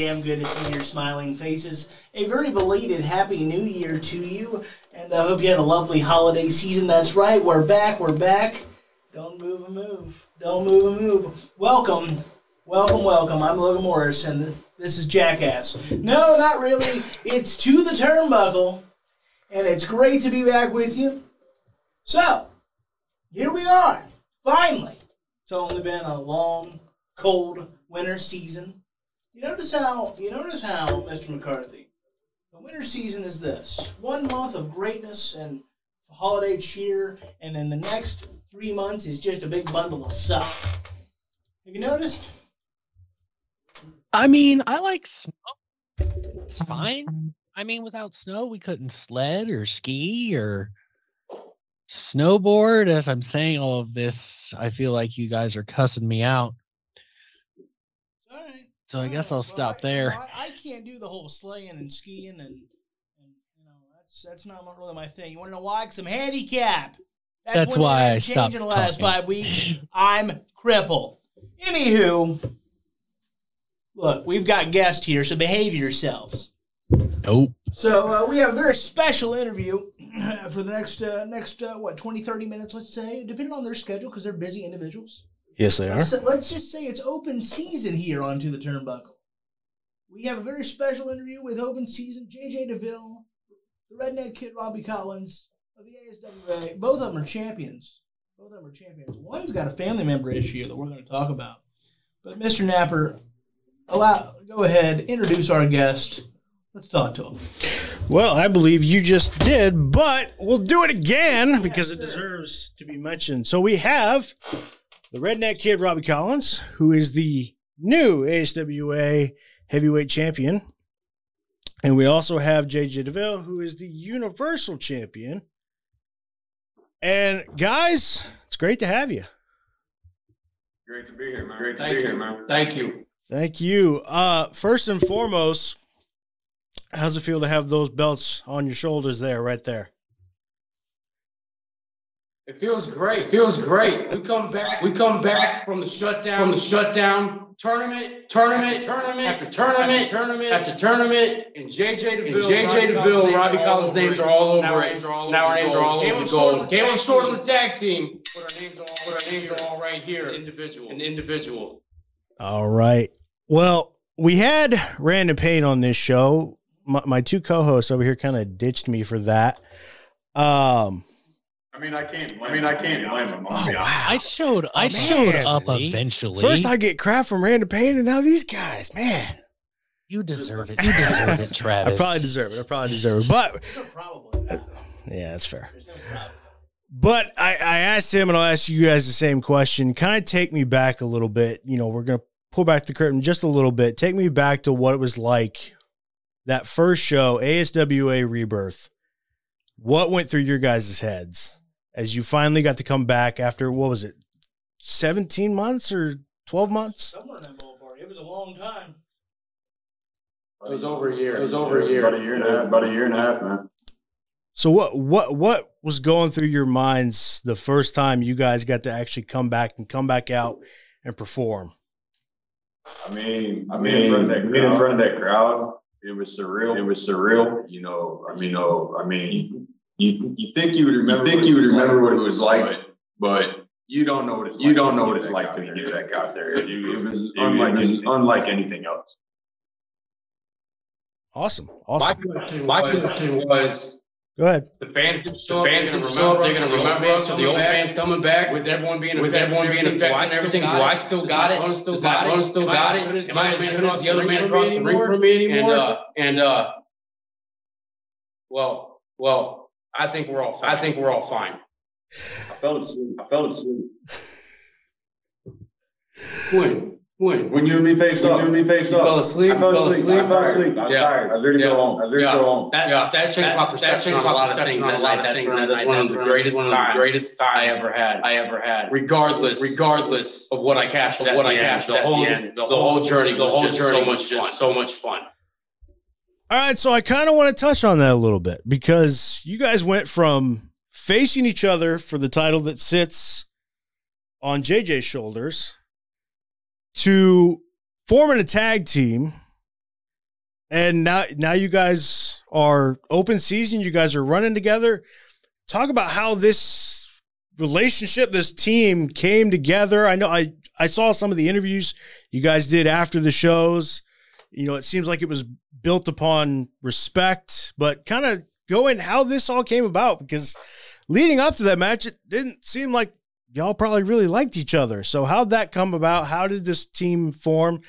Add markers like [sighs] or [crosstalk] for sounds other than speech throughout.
damn good to see your smiling faces. A very belated Happy New Year to you, and I hope you had a lovely holiday season. That's right, we're back, we're back. Don't move a move. Don't move a move. Welcome, welcome, welcome. I'm Logan Morris, and this is Jackass. No, not really. It's To the Turnbuckle, and it's great to be back with you. So, here we are, finally. It's only been a long cold winter season. You notice how you notice how, Mr. McCarthy, the winter season is this one month of greatness and holiday cheer, and then the next three months is just a big bundle of suck. Have you noticed? I mean, I like snow. It's fine. I mean, without snow, we couldn't sled or ski or snowboard. As I'm saying all of this, I feel like you guys are cussing me out. So I guess I'll stop there. I, I can't do the whole sleighing and skiing and, and you know that's that's not really my thing. You want to know why? 'Cause I'm handicapped. That's one why I stopped in the last talking. five weeks. I'm crippled. Anywho, look, we've got guests here, so behave yourselves. Nope. So uh, we have a very special interview [clears throat] for the next uh, next uh, what 20 30 minutes let's say depending on their schedule because they're busy individuals Yes, they are. let's, let's just say it's open season here onto the turnbuckle. We have a very special interview with open season jj deville the redneck kid robby collins of the aswa both of them are champions. Both of them are champions. One's got a family member issue that we're going to talk about. But mr napper allow go ahead introduce our guest. Let's talk to him. Well, I believe you just did, but we'll do it again because it sir. deserves to be mentioned. So we have the redneck kid, Robby Collins, who is the new ASWA heavyweight champion. And we also have JJ DeVille, who is the universal champion. And guys, it's great to have you. Great to be here, man. Great to Thank be you. here, man. Thank you. Thank you. Uh, first and foremost, how's it feel to have those belts on your shoulders there, right there? It feels great. It feels great. We come back. We come back from the shutdown. From the shutdown. Tournament. Tournament. Tournament. After tournament. Tournament. After tournament. And JJ Deville. And JJ Deville. Robby Collins' names are all over it. Now our names are all over the gold. Came on short on the tag team. But our names are all. But our names are all right here. Individual. An individual. All right. Well, we had Random Pain on this show. My, my two co-hosts over here kind of ditched me for that. Um, I mean, I can't. I mean, I can't blame him. oh I'm wow! I showed. I oh, man. showed up eventually. First, I get crap from Random Pain, and now these guys, man. you deserve it. You deserve it, [laughs] Travis. I probably deserve it. I probably deserve it. But no probably uh, yeah, that's fair. no But I, I asked him, and I'll ask you guys the same question. Kind of take me back a little bit. You know, we're gonna pull back the curtain just a little bit. Take me back to what it was like that first show, ASWA Rebirth. What went through your guys' heads as you finally got to come back after what was it, seventeen months or twelve months? somewhere in that ballpark. It was a long time. It was over a year. It was over a year. About a year and a half. About a year and a half, man. So what what what was going through your minds the first time you guys got to actually come back and come back out and perform? I mean, I mean, in front of that, being in front of that crowd, it was surreal. It was surreal. You know, I mean, you know, I mean, you you think you would remember? You think you would remember what it was like, but you don't know what it's. You don't know what it's like to get back out there. It, it was unlike unlike anything else. Awesome, My awesome. question, my question was, Go ahead. the fans, the fans gonna remember, they're gonna remember us, so the old fans coming back, with everyone being, with everyone being infected and everything, do I still got it? Still got it? still got it? Am I as good as the other man across the ring from me anymore? And, uh, and, uh, well, well, I think we're all, I think we're all fine. I fell asleep. I fell asleep. When, when? When you and me faced You up, you and me faced You up. fell asleep? I fell You fell asleep. I fell asleep. I was Yeah. tired. I was ready to Yeah. go home. I was ready Yeah. to go home. That, that, that changed my perception on a lot of things that night. That's, that's one of the greatest times, greatest times I ever had. I ever had. Regardless, regardless of what I cashed, what I cashed, the whole, the whole journey, the whole journey was so much just so much fun. All right, so I kind of want to touch on that a little bit because you guys went from facing each other for the title that sits on JJ's shoulders to forming a tag team. And now, now you guys are open season. You guys are running together. Talk about how this relationship, this team came together. I know I I saw some of the interviews you guys did after the shows. You know, it seems like it was built upon respect, but kind of go in how this all came about because leading up to that match, it didn't seem like y'all probably really liked each other. So how'd that come about? How did this team form?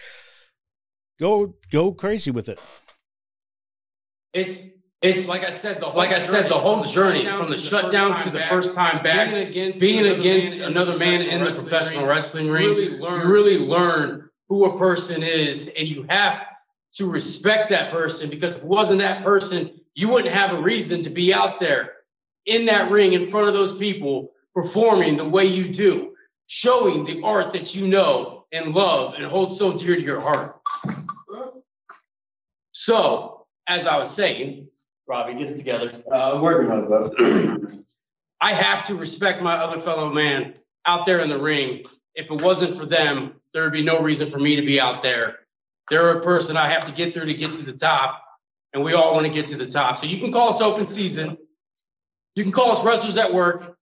Go go crazy with it. It's it's like I said, the whole like I said, the whole journey from the shutdown to the first time back, being against, being against another man in the professional wrestling ring, you really learn who a person is, and you have to respect that person because if it wasn't that person, you wouldn't have a reason to be out there in that ring in front of those people performing the way you do, showing the art that you know and love and hold so dear to your heart. So, as I was saying, Robby, get it together. Uh, I'm working on it, bud. [clears throat] I have to respect my other fellow man out there in the ring. If it wasn't for them, there would be no reason for me to be out there. They're a person I have to get through to get to the top, and we all want to get to the top. So you can call us open season. You can call us wrestlers at work.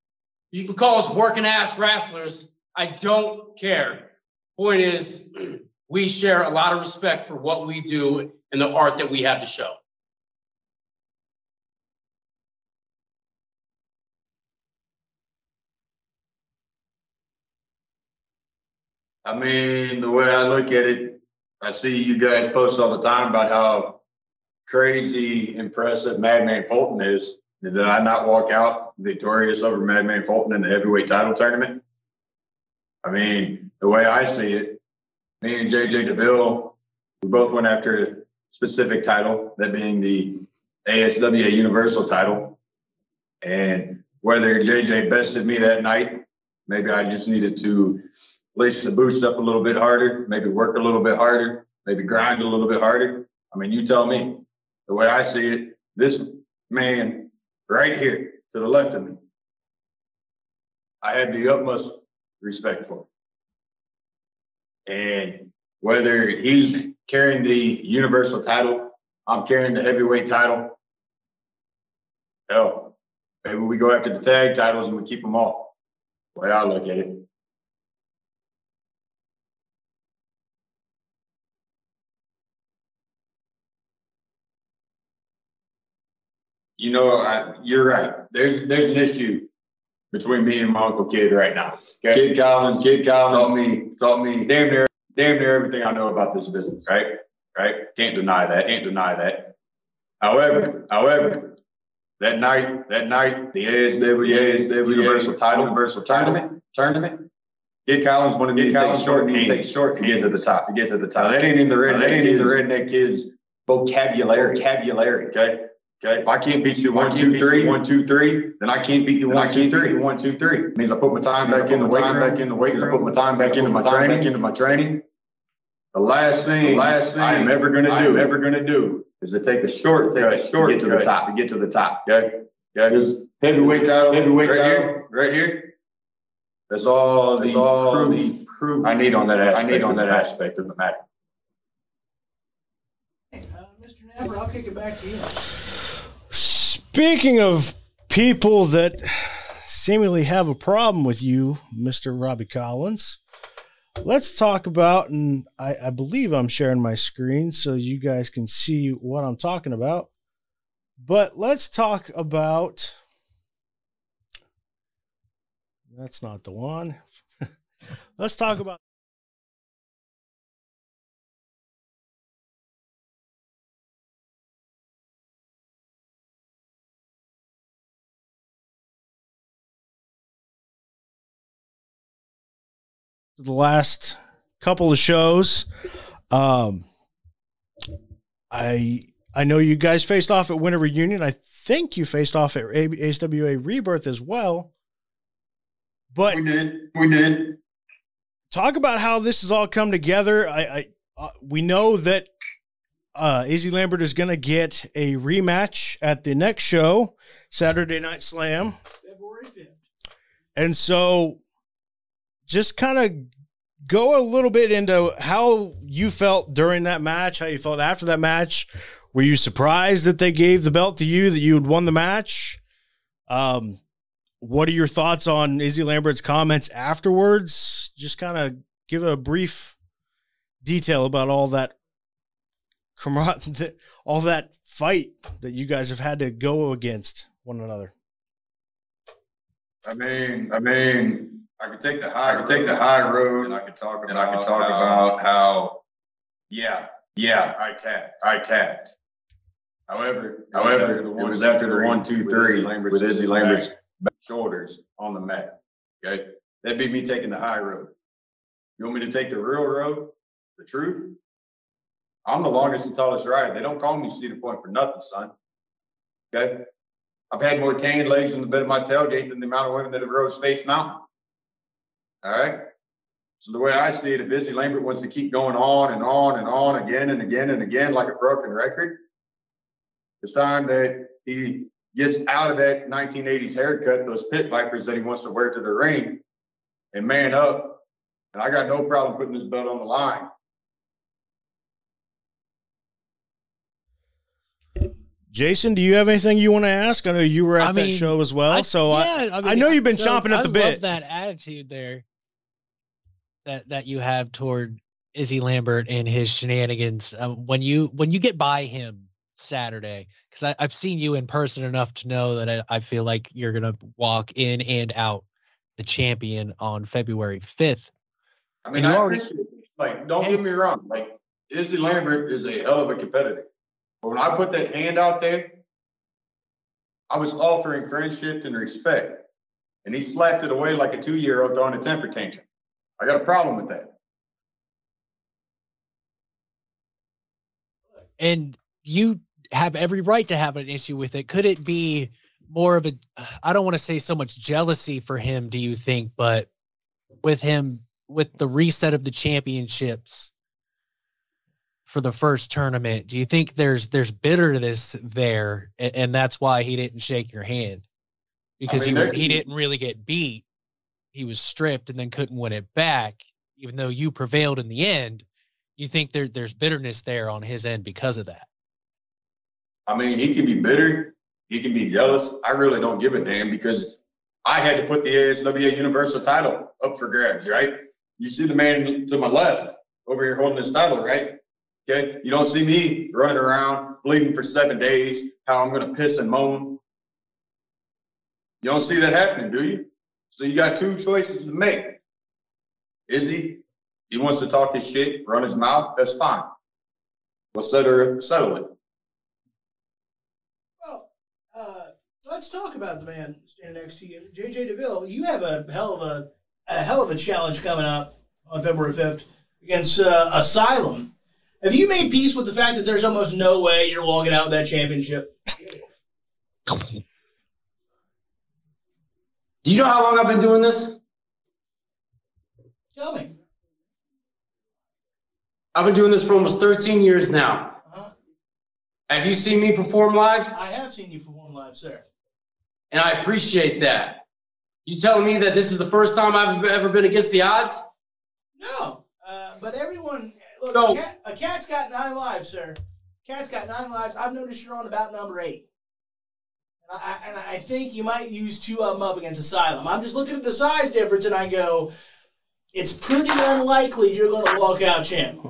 You can call us working ass wrestlers. I don't care. Point is, [clears throat] we share a lot of respect for what we do and the art that we have to show. I mean, the way I look at it, I see you guys post all the time about how crazy impressive Madman Fulton is. Did I not walk out victorious over Madman Fulton in the heavyweight title tournament? I mean, the way I see it, me and JJ DeVille, we both went after a specific title, that being the ASWA Universal title. And whether JJ bested me that night, maybe I just needed to lace the boots up a little bit harder, maybe work a little bit harder, maybe grind a little bit harder. I mean, you tell me. The way I see it, this man right here to the left of me, I had the utmost respect for. And whether he's carrying the universal title, I'm carrying the heavyweight title. Hell, maybe we go after the tag titles and we keep them all. The way I look at it. You know, I, you're right. There's there's an issue between me and my uncle Kid right now. Okay? Kid Collins, Kid Collins taught me taught me damn near damn near everything I know about this business. Right, right. Can't deny that. Can't deny that. However, however, that night, that night, the ASW, ASW Universal Title, oh. Universal Tournament, tournament. Kid Collins wanted me to take short, to take short to get to the top, to get to the top. That ain't in the redneck. That ain't in the redneck kids vocabulary. Vocabulary. Okay. Okay, if I can't beat you one, two, three, one, two, three, then I can't beat you one, two, three, one, two, three. It means I put my time back in the weight room, back in the weight room, I put my time back into my training, into my training. The last thing, the last thing I am ever gonna do, ever gonna do is to take a short, take a short to get to the top, to get to the top. Okay, okay, this heavyweight title, heavyweight title, right here. That's all the all the proof I need on that aspect. I need on that aspect of the matter. Uh, Mr. Napper, I'll kick it back to you. Speaking of people that seemingly have a problem with you, Mr. Robby Collins, let's talk about, and I, I, believe I'm sharing my screen so you guys can see what I'm talking about. But let's talk about. That's not the one. [laughs] let's talk about. The last couple of shows. Um, I I know you guys faced off at Winter Reunion. I think you faced off at ASWA Rebirth as well. But we did. We did. Talk about how this has all come together. I, I uh, we know that uh, Izzy Lambert is going to get a rematch at the next show, Saturday Night Slam, February fifth. And so just kind of go a little bit into how you felt during that match, how you felt after that match. Were you surprised that they gave the belt to you, that you had won the match? Um, what are your thoughts on Izzy Lambert's comments afterwards? Just kind of give a brief detail about all that [laughs] all that fight that you guys have had to go against one another. I mean, I mean, I could take the high, I could take the high road, and I could talk, and I could talk how, about how, yeah, yeah, I tapped, I tapped. However, however, it was after the one, two, three with Izzy Lambert's shoulders on the mat. Okay, that'd be me taking the high road. You want me to take the real road, the truth? I'm the longest and tallest rider. They don't call me Cedar Point for nothing, son. Okay, I've had more tan legs in the bed of my tailgate than the amount of women that have rode Space Mountain. All right. So the way I see it, if Izzy Lambert wants to keep going on and on and on again and again and again like a broken record, it's time that he gets out of that 1980s haircut, those pit vipers that he wants to wear to the ring, and man up. And I got no problem putting this belt on the line. Jason, do you have anything you want to ask? I know you were at I that mean, show as well, I, so yeah, I, I, mean, I, know you've been so chomping at the bit. that attitude there that that you have toward Izzy Lambert and his shenanigans. Uh, when you when you get by him Saturday, because I've seen you in person enough to know that I, feel like you're gonna walk in and out the champion on February fifth. I mean, I already like don't get me wrong, like Izzy Lambert is a hell of a competitor. But when I put that hand out there, I was offering friendship and respect. And he slapped it away like a two year old throwing a temper tantrum. I got a problem with that. And you have every right to have an issue with it. Could it be more of a, I don't want to say so much jealousy for him, do you think, but with him, with the reset of the championships, for the first tournament. Do you think there's there's bitterness there, and, and that's why he didn't shake your hand because I mean, he he didn't really get beat. He was stripped and then couldn't win it back, even though you prevailed in the end. You think there there's bitterness there on his end because of that? I mean, he can be bitter. He can be jealous. I really don't give a damn because I had to put the ASWA Universal title up for grabs, right? You see the man to my left over here holding this title, right? Okay. You don't see me running around bleeding for seven days, how I'm to piss and moan. You don't see that happening, do you? So you got two choices to make. Is he? He wants to talk his shit, run his mouth. That's fine. We'll settle, settle it. Well, uh, let's talk about the man standing next to you, JJ Deville. You have a hell of a, a hell of a challenge coming up on February fifth against uh, Asylum. Have you made peace with the fact that there's almost no way you're walking out with that championship? Do you know how long I've been doing this? Tell me. I've been doing this for almost 13 years now. Uh-huh. Have you seen me perform live? I have seen you perform live, sir. And I appreciate that. You telling me that this is the first time I've ever been against the odds? No, everyone Look, so, a, cat, a cat's got nine lives, sir. Cat's got nine lives. I've noticed you're on about number eight. And I, and I think you might use two of them up against Asylum. I'm just looking at the size difference and I go, it's pretty unlikely you're going to walk out champ.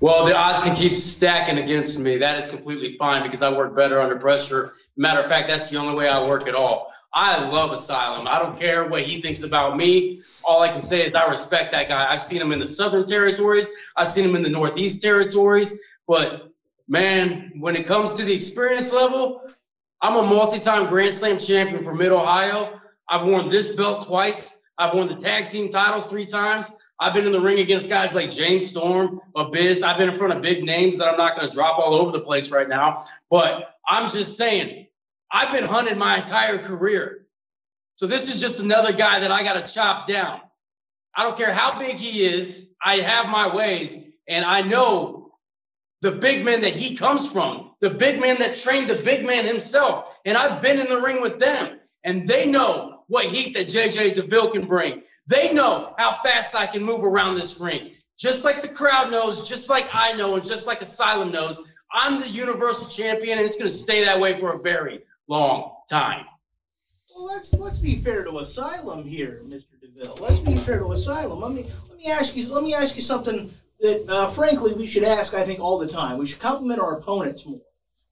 Well, the odds can keep stacking against me. That is completely fine because I work better under pressure. Matter of fact, that's the only way I work at all. I love Asylum. I don't care what he thinks about me. All I can say is I respect that guy. I've seen him in the Southern Territories. I've seen him in the Northeast Territories. But man, when it comes to the experience level, I'm a multi-time Grand Slam champion for Mid Ohio. I've worn this belt twice. I've won the tag team titles three times. I've been in the ring against guys like James Storm, Abyss. I've been in front of big names that I'm not going to drop all over the place right now. But I'm just saying, I've been hunted my entire career. So this is just another guy that I got to chop down. I don't care how big he is, I have my ways, and I know the big man that he comes from, the big man that trained the big man himself. And I've been in the ring with them, and they know what heat that JJ DeVille can bring. They know how fast I can move around this ring. Just like the crowd knows, just like I know, and just like Asylum knows, I'm the Universal Champion, and it's going to stay that way for a very long time. Let's let's be fair to Asylum here, Mr. DeVille. Let's be fair to Asylum. Let me let me ask you let me ask you something that, uh, frankly, we should ask. I think all the time. We should compliment our opponents more.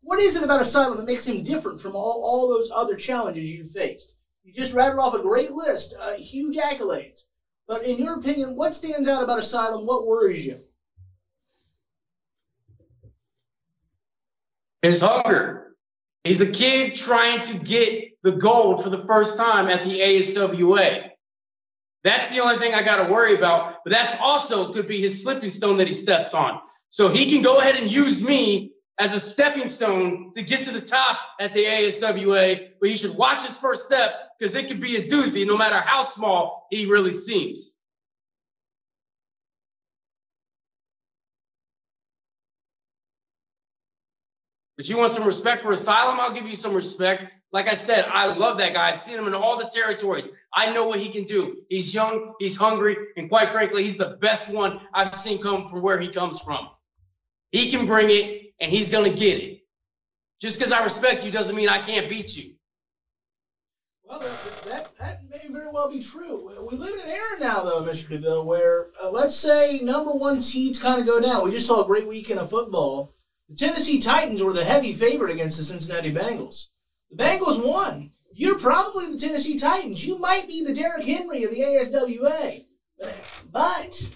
What is it about Asylum that makes him different from all, all those other challenges you faced? You just rattled off a great list, uh, huge accolades. But in your opinion, what stands out about Asylum? What worries you? His hunger. He's a kid trying to get the gold for the first time at the ASWA. That's the only thing I got to worry about. But that's also could be his slipping stone that he steps on. So he can go ahead and use me as a stepping stone to get to the top at the ASWA. But he should watch his first step because it could be a doozy no matter how small he really seems. But you want some respect for Asylum? I'll give you some respect. Like I said, I love that guy. I've seen him in all the territories. I know what he can do. He's young, he's hungry, and quite frankly, he's the best one I've seen come from where he comes from. He can bring it, and he's going to get it. Just because I respect you doesn't mean I can't beat you. Well, that, that, may very well be true. We live in an era now, though, Mr. DeVille, where uh, let's say number one seeds kind of go down. We just saw a great weekend of football. The Tennessee Titans were the heavy favorite against the Cincinnati Bengals. The Bengals won. You're probably the Tennessee Titans. You might be the Derrick Henry of the ASWA. But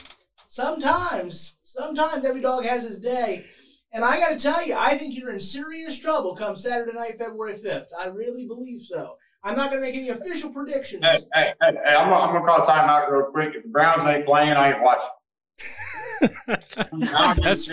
sometimes, sometimes every dog has his day. And I got to tell you, I think you're in serious trouble come Saturday night, February 5th. I really believe so. I'm not going to make any official predictions. Hey, hey, hey, hey I'm, I'm going to call timeout real quick. If the Browns ain't playing, I ain't watching. [laughs] That's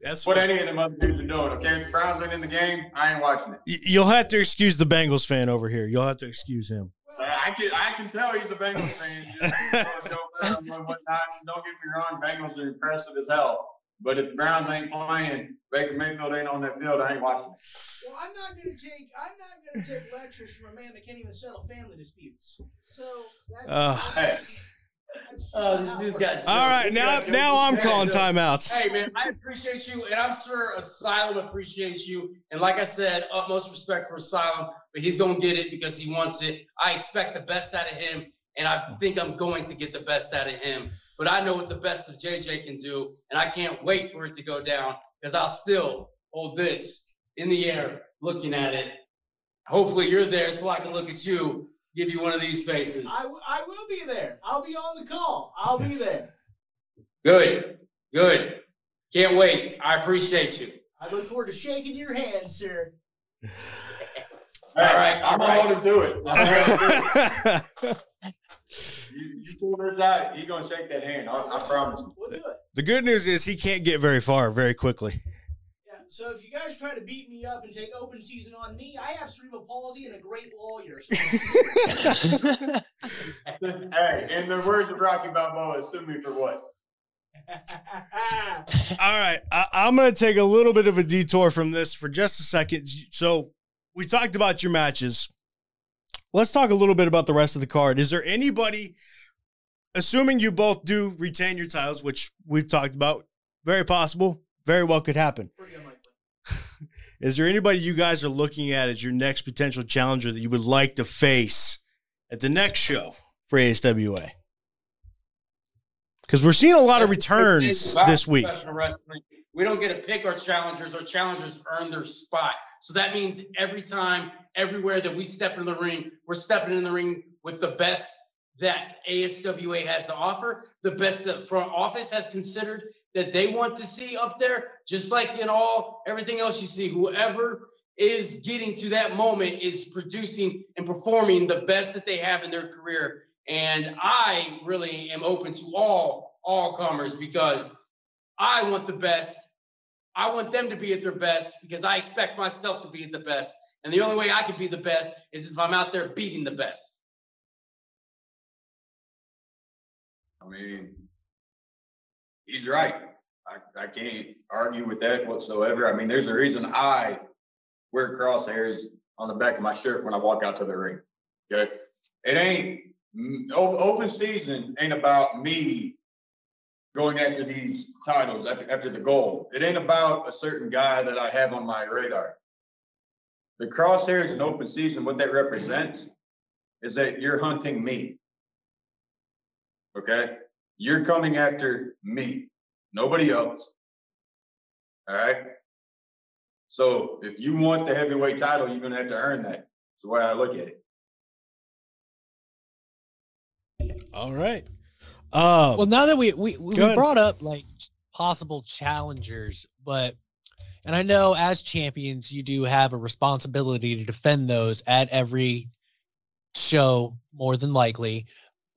that's what any of them other dudes are doing. Okay, if Browns ain't in the game, I ain't watching it. You'll have to excuse the Bengals fan over here. You'll have to excuse him. I can I can tell he's a Bengals fan. [laughs] don't, get me wrong, Bengals are impressive as hell. But if the Browns ain't playing, Baker Mayfield ain't on that field, I ain't watching it. Well, I'm not going to take I'm not going to take lectures from a man that can't even settle family disputes. So that's, uh, hey. Oh, this dude's got. Jokes. All right, now now I'm calling timeouts. Hey man, I appreciate you, and I'm sure Asylum appreciates you. And like I said, utmost respect for Asylum, but he's gonna get it because he wants it. I expect the best out of him, and I think I'm going to get the best out of him. But I know what the best of JJ can do, and I can't wait for it to go down because I'll still hold this in the air, looking at it. Hopefully, you're there so I can look at you give you one of these faces. I, I will be there. I'll be on the call. I'll be there. Good. Good. Can't wait. I appreciate you. I look forward to shaking your hand, sir. All right. I'm holding to do it. [laughs] you, you pull this out, he's going to shake that hand. I, I promise. We'll the good news is he can't get very far very quickly. So if you guys try to beat me up and take open season on me, I have cerebral palsy and a great lawyer. So [laughs] hey, in the words of Rocky Balboa, sue me for what? [laughs] All right, I, I'm going to take a little bit of a detour from this for just a second. So we talked about your matches. Let's talk a little bit about the rest of the card. Is there anybody, assuming you both do retain your titles, which we've talked about, very possible, very well could happen. [laughs] Is there anybody you guys are looking at as your next potential challenger that you would like to face at the next show for ASWA? Because we're seeing a lot of returns this week. We don't get to pick our challengers. Our challengers earn their spot. So that means every time, everywhere that we step in the ring, we're stepping in the ring with the best that ASWA has to offer, the best that front office has considered that they want to see up there, just like in all everything else you see, whoever is getting to that moment is producing and performing the best that they have in their career. And I really am open to all all comers because I want the best. I want them to be at their best because I expect myself to be at the best. And the only way I can be the best is if I'm out there beating the best. I mean, he's right. I, I can't argue with that whatsoever. I mean, there's a reason I wear crosshairs on the back of my shirt when I walk out to the ring. Okay. it ain't mm, open season ain't about me going after these titles after, after the goal. It ain't about a certain guy that I have on my radar. The crosshairs in open season, what that represents is that you're hunting me. Okay? You're coming after me, nobody else. All right? So if you want the heavyweight title, you're going to have to earn that. That's the way I look at it. All right. Um, well, now that we we, we brought up like possible challengers, but and I know as champions you do have a responsibility to defend those at every show, more than likely.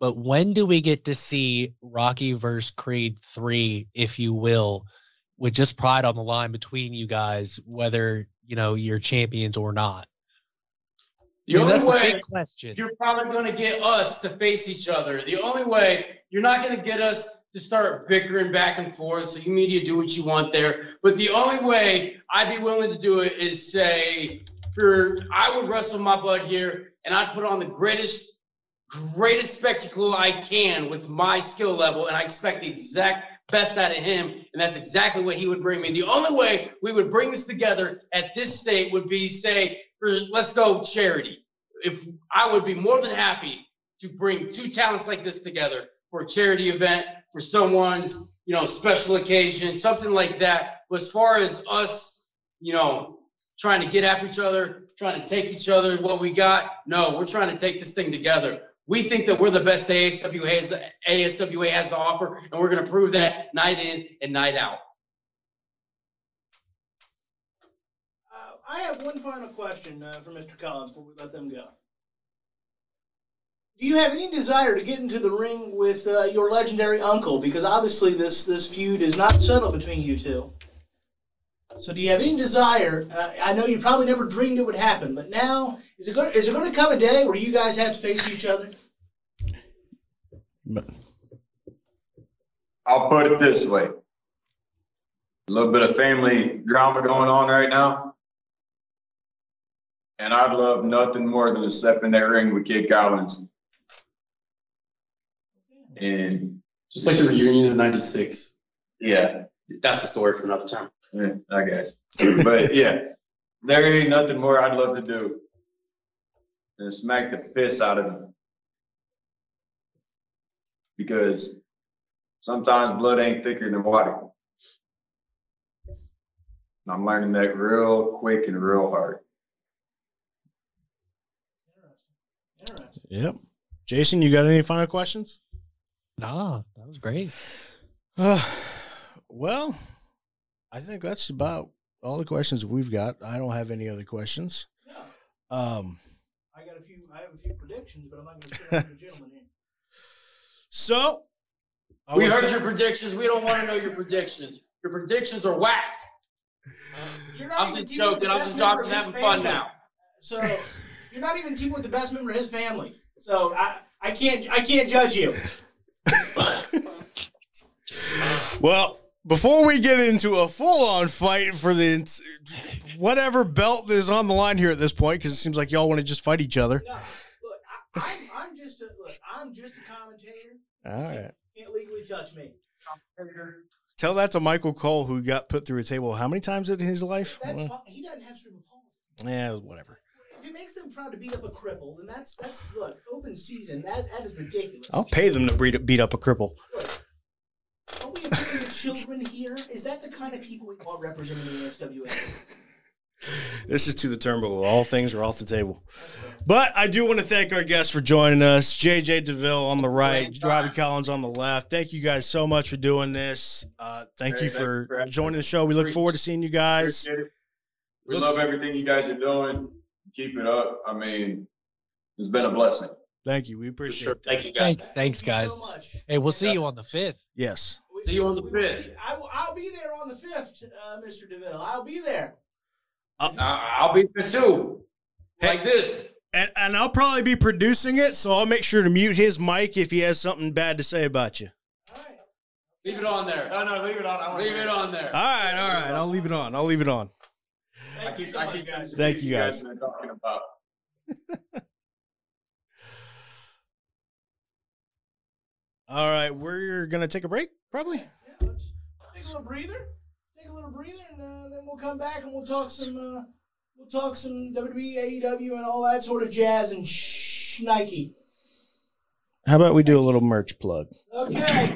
But when do we get to see Rocky versus Creed three, if you will, with just pride on the line between you guys, whether you know you're champions or not? The only that's way question. you're probably going to get us to face each other. The only way you're not going to get us to start bickering back and forth. So you media do what you want there. But the only way I'd be willing to do it is say, for I would wrestle my butt here and I'd put on the greatest, greatest spectacle I can with my skill level, and I expect the exact best out of him, and that's exactly what he would bring me. The only way we would bring this together at this state would be say, for, let's go charity. If I would be more than happy to bring two talents like this together for a charity event, for someone's you know special occasion, something like that. But as far as us, you know, trying to get after each other, trying to take each other what we got, no, we're trying to take this thing together. We think that we're the best ASWA has, ASWA has to offer, and we're going to prove that night in and night out. Uh, I have one final question uh, for Mr. Collins before we let them go. Do you have any desire to get into the ring with uh, your legendary uncle? Because obviously this this feud is not settled between you two. So do you have any desire? Uh, I know you probably never dreamed it would happen, but now is it going? Is it going to come a day where you guys have to face each other? I'll put it this way: a little bit of family drama going on right now, and I'd love nothing more than to step in that ring with Kid Collins. And just like the reunion of '96. Yeah, that's a story for another time. Yeah, I guess. but yeah, there ain't nothing more I'd love to do than smack the piss out of him. Because sometimes blood ain't thicker than water. And I'm learning that real quick and real hard. Interesting. Interesting. Yep. Jason, you got any final questions? Nah, that was great. Uh, [sighs] well, I think that's about all the questions we've got. I don't have any other questions. Yeah. Um, I got a few. I have a few predictions, but I'm not going to say the gentleman here. [laughs] So, we heard your predictions. We don't want to know your predictions. Your predictions are whack. Uh, I'm just joking. I'm just talking, having fun now. So you're not even teaming with the best member of his family. So I, I can't I can't judge you. [laughs] well, before we get into a full-on fight for the whatever belt is on the line here at this point, because it seems like y'all want to just fight each other. No, look, I, am I'm just a look. I'm just a commentator. All right. Can't legally touch me. Commentator. Tell that to Michael Cole, who got put through a table how many times in his life? That's well, He doesn't have cerebral palsy. Yeah, whatever. If it makes them proud to beat up a cripple, then that's that's look open season. That that is ridiculous. I'll pay them to beat, beat up a cripple. Look, are we appealing to children here? Is that the kind of people we want representing the NSWA? [laughs] This is to the turnbuckle. All things are off the table. But I do want to thank our guests for joining us. JJ DeVille on the right, Robby Collins on the left. Thank you guys so much for doing this. Uh, thank hey, you for, for joining the show. We look forward to seeing you guys. We look love everything you guys are doing. Keep it up. I mean, it's been a blessing. Thank you. We appreciate sure. it. Thank you, guys. Thanks, thanks guys. So hey, we'll see you on the fifth. Yes. See you on the fifth. I, will be there on the fifth, uh, Mr. Deville. I'll be there. Uh, I'll be there too. Like this. And, and I'll probably be producing it, so I'll make sure to mute his mic if he has something bad to say about you. All right. Leave it on there. No, no, leave it on. leave it on there. All right, all right. I'll leave it on. I'll leave it on. Thank I keep, so I keep, Thank you guys. Talking about. [laughs] All right, we're gonna take a break, probably. Yeah, let's take a little breather. Let's take a little breather, and uh, then we'll come back and we'll talk some. Uh, we'll talk some WWE, AEW, and all that sort of jazz and shh, Nike. How about we do a little merch plug? Okay.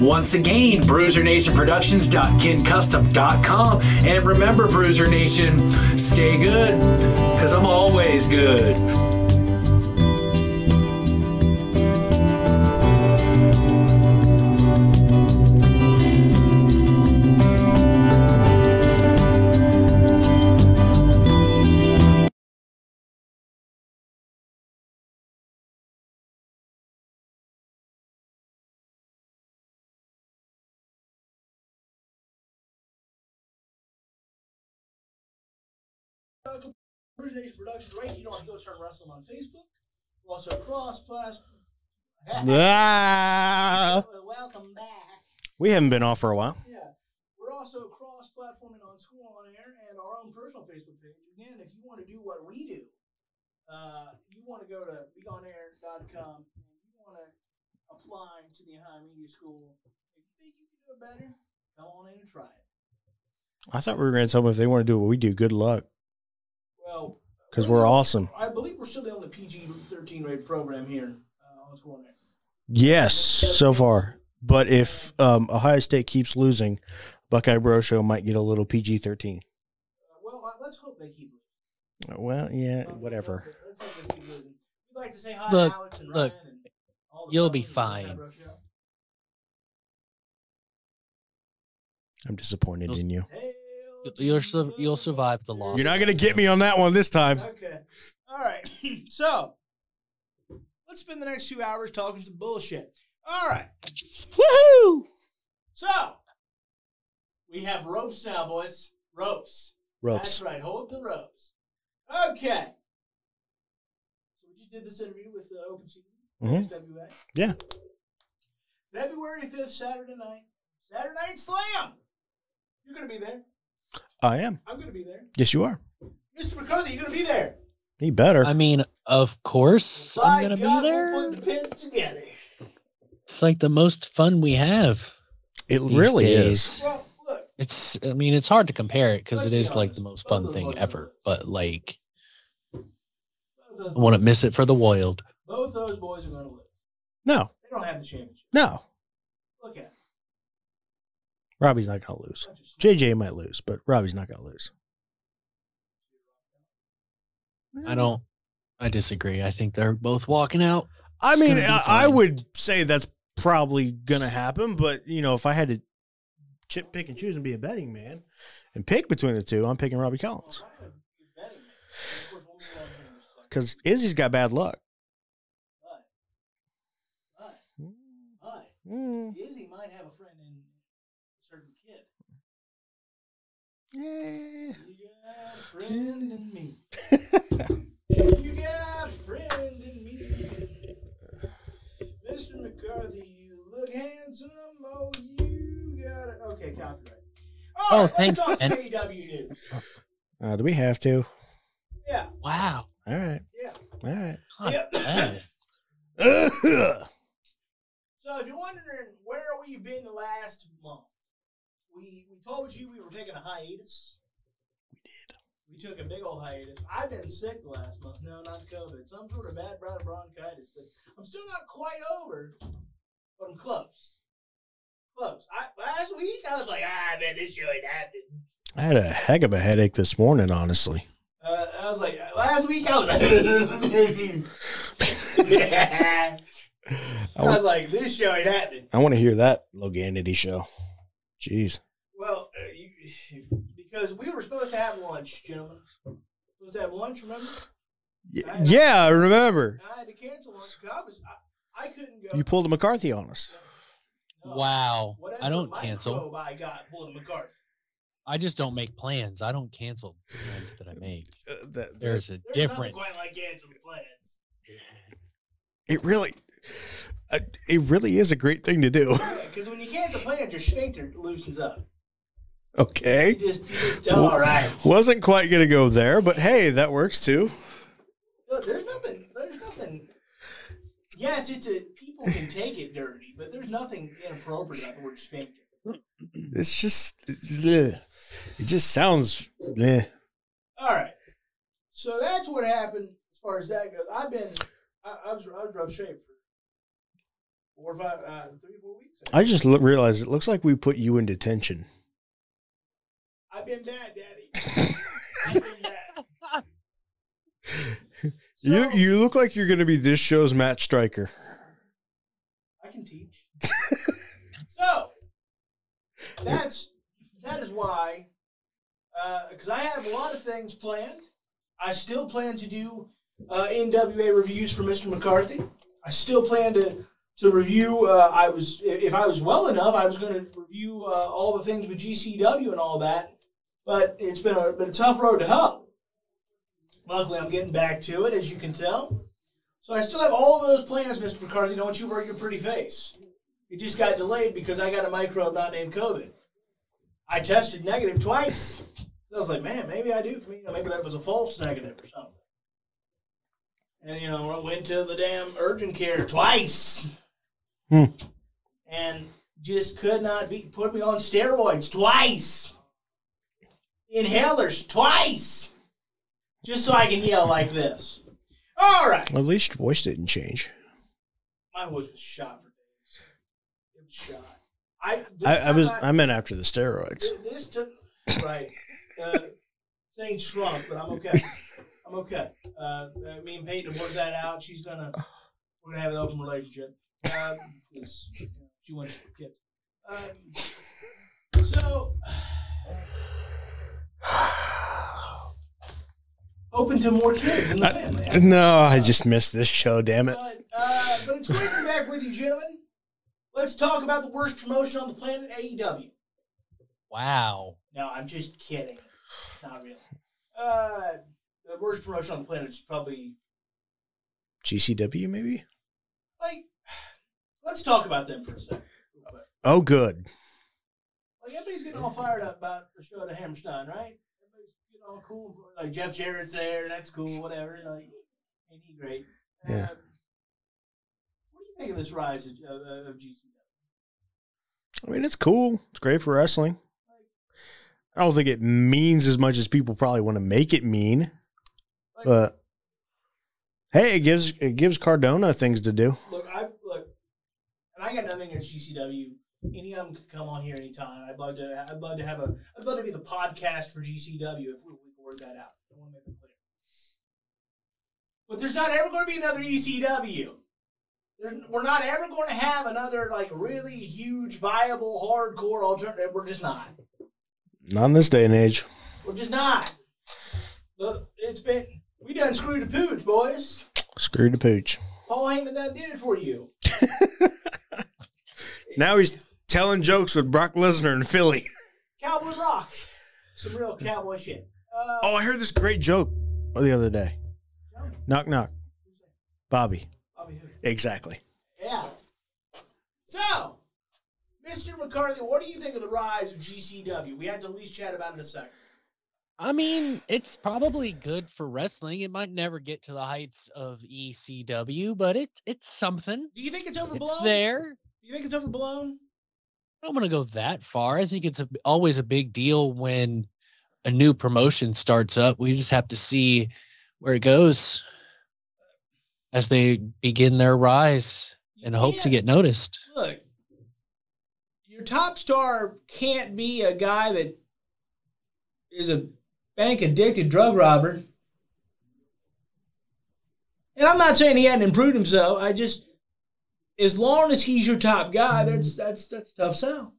Once again, bruisernationproductions.kincustom.com. And remember, Bruiser Nation, stay good, because I'm always good. Origination Productions, right? You don't have to go turn wrestling on Facebook. We're also cross plus. Ah, Welcome back. we haven't been off for a while. Yeah. We're also cross platforming on School on Air and our own personal Facebook page. Again, if you want to do what we do, uh, you want to go to begonair.com and you want to apply to the High Media School. If you think you can do it better, come on in and try it. I thought we were going to tell them if they want to do what we do, good luck, Well, because we're awesome. I believe we're still the only PG 13 rated program here uh, on School on Yes, so far. But if um, Ohio State keeps losing, Buckeye Bro Show might get a little PG thirteen. Uh, well, uh, let's hope they keep losing. Well, yeah, Uh, let's whatever. hope Let's hope losing. We'd like to say hi Look, Alex and look, Ryan and you'll be fine. I'm disappointed in you. Hail to You'll sur- you'll survive the loss. You're not going to get me on that one this time. Okay. All right. [clears throat] so let's spend the next two hours talking some bullshit. All right. Woohoo! So we have ropes now, boys. Ropes. Ropes. That's right. Hold the ropes. Okay. So we just did this interview with uh, Open Season, Mhm. SWA. Yeah. February 5th, Saturday night. Saturday Night Slam. You're going to be there. I am. I'm going to be there. Yes, you are. Mr. McCarthy, you're going to be there. He better. I mean, of course, By I'm gonna be there. We'll put the pins together. It's like the most fun we have. it these really days. is. Well, look. It's. I mean, it's hard to compare it because Let's be is like the most fun thing are ever. good. But like, I those, wouldn't miss it for the wild. both those boys are going to lose. No, They don't have the championship. no. Look at it. Robby's not going to lose. JJ might lose, but Robby's not going to lose. I don't. I disagree. I think they're both walking out. I It's mean, I, I would say that's probably going to happen, but you know, if I had to chip, pick, and choose and be a betting man and pick between the two, I'm picking Robby Collins Well, you're betting. Of course, one more on here in just a second. because Izzy's got bad luck. But, but, but, Mm, Izzy might have a friend in a certain kid. Yeah. You got a friend in me. You got a friend in me. Mr. McCarthy, you look handsome. Oh, you got it. Okay, copyright. All Oh, thanks, Let's talk man. AEW news. Uh, do we have to? Yeah, Wow. All right. yeah. All right. God Yep. bless. [laughs] So if you're wondering where we've been the last month, we we told you we were taking a hiatus. We did. We took a big old hiatus. I've been sick last month. No, not COVID. Some sort of bad bron- bronchitis that I'm still not quite over, but I'm close. Close. I, last week I was like, ah, man, this show ain't happening. I had a heck of a headache this morning, honestly. Uh, I was like, last week I was like, [laughs] [laughs] I was like, this show ain't happening. I want to hear that Loganity show. Jeez. [laughs] because we were supposed to have lunch, gentlemen. Supposed to have lunch, remember? Y- Yeah, I remember. I had to cancel lunch because I was I, I couldn't go. You pulled a McCarthy on us. No. Wow. I don't cancel. I got pulling McCarthy. I just don't make plans. I don't cancel plans that I make. Uh, that- There's a There's difference. quite like canceling plans. it really, uh, it really is a great thing to do. Because when you cancel plans, your sphincter loosens up. Okay. You just, you just all right. Wasn't quite gonna go there, but hey, that works too. Look, there's nothing. There's nothing. Yes, it's a people can take it dirty, but there's nothing inappropriate about the word sphincter. It's just, ugh. it just sounds. eh. All right. So that's what happened as far as that goes. I've been, I, I was, I was rough shape for four or five, uh, three four weeks. I just look, realized it looks like we put you in detention. I've been bad, Daddy. [laughs] I've been bad. [laughs] You So- you look like you're gonna be this show's Matt Striker. I can teach. so that's that is why, because I have a lot of things planned. I still plan to do uh, NWA reviews for Mr. McCarthy. I still plan to to review. Uh, I was if I was well enough, I was going to review uh, all the things with GCW and all that. But it's been a been a tough road to hoe. Luckily, I'm getting back to it, as you can tell. So I still have all those plans, Mr. McCarthy. Don't you worry your pretty face. It just got delayed because I got a microbe not named COVID. I tested negative twice. I was like, man, maybe I do. You know, maybe that was a false negative or something. And you know, I went to the damn urgent care twice, Hmm. and just could not be. Put me on steroids twice, inhalers twice, just so I can yell like this. All right. Well, at least your voice didn't change. My voice was shot for days. It was shot. I I, I was I meant after the steroids. This took right. Uh, things shrunk, but I'm okay. I'm okay. Uh, uh, me and Peyton have worked that out. She's gonna we're gonna have an open relationship. Um, you know, she wants kids. Um, so [sighs] open to more kids in the family. No, I just missed this show. Damn it! But, uh, but it's great to be back with you, gentlemen. Let's talk about the worst promotion on the planet, AEW. Wow. No, I'm just kidding. Not real. Uh, the worst promotion on the planet is probably GCW maybe. like. [sighs] Let's talk about them for a second. Oh, good. Like everybody's getting all fired up about the show at Hammerstein, right? Everybody's getting all cool. Like Jeff Jarrett's there, that's cool. Whatever. Like, ain't he great? Yeah. Um, what do you think of this rise of, of, of GCW? I mean, it's cool. It's great for wrestling. I don't think it means as much as people probably want to make it mean, Like, but hey, it gives it gives Cardona things to do. Look, I look, and I got nothing against GCW. Any of them could come on here anytime. I'd love to. I'd love to have a. I'd love to be the podcast for GCW if we, we work that out. I want to make it clear. But there's not ever going to be another ECW. We're not ever going to have another like really huge, viable, hardcore alternative. Eh, we're just not. Not in this day and age. We're just not. Look, it's been. We done screwed the pooch, boys. Screwed the pooch. Paul Heyman done did it for you. [laughs] [laughs] Now he's telling jokes with Brock Lesnar in Philly. [laughs] Cowboy Rock. Some real cowboy shit. Uh, Oh, I heard this great joke the other day. Knock knock. Bobby. Bobby Hood. Exactly. Yeah. So, Mr. McCarthy, what do you think of the rise of GCW? We had to at least chat about it in a second. I mean, it's probably good for wrestling. It might never get to the heights of ECW, but it it's something. Do you think it's overblown? It's there. Do you think it's overblown? I don't want to go that far. I think it's a, always a big deal when a new promotion starts up. We just have to see where it goes as they begin their rise and hope to get noticed. Look, your top star can't be a guy that is a bank addicted drug robber. And I'm not saying he hadn't improved himself. I just, as long as he's your top guy, that's that's that's tough sell.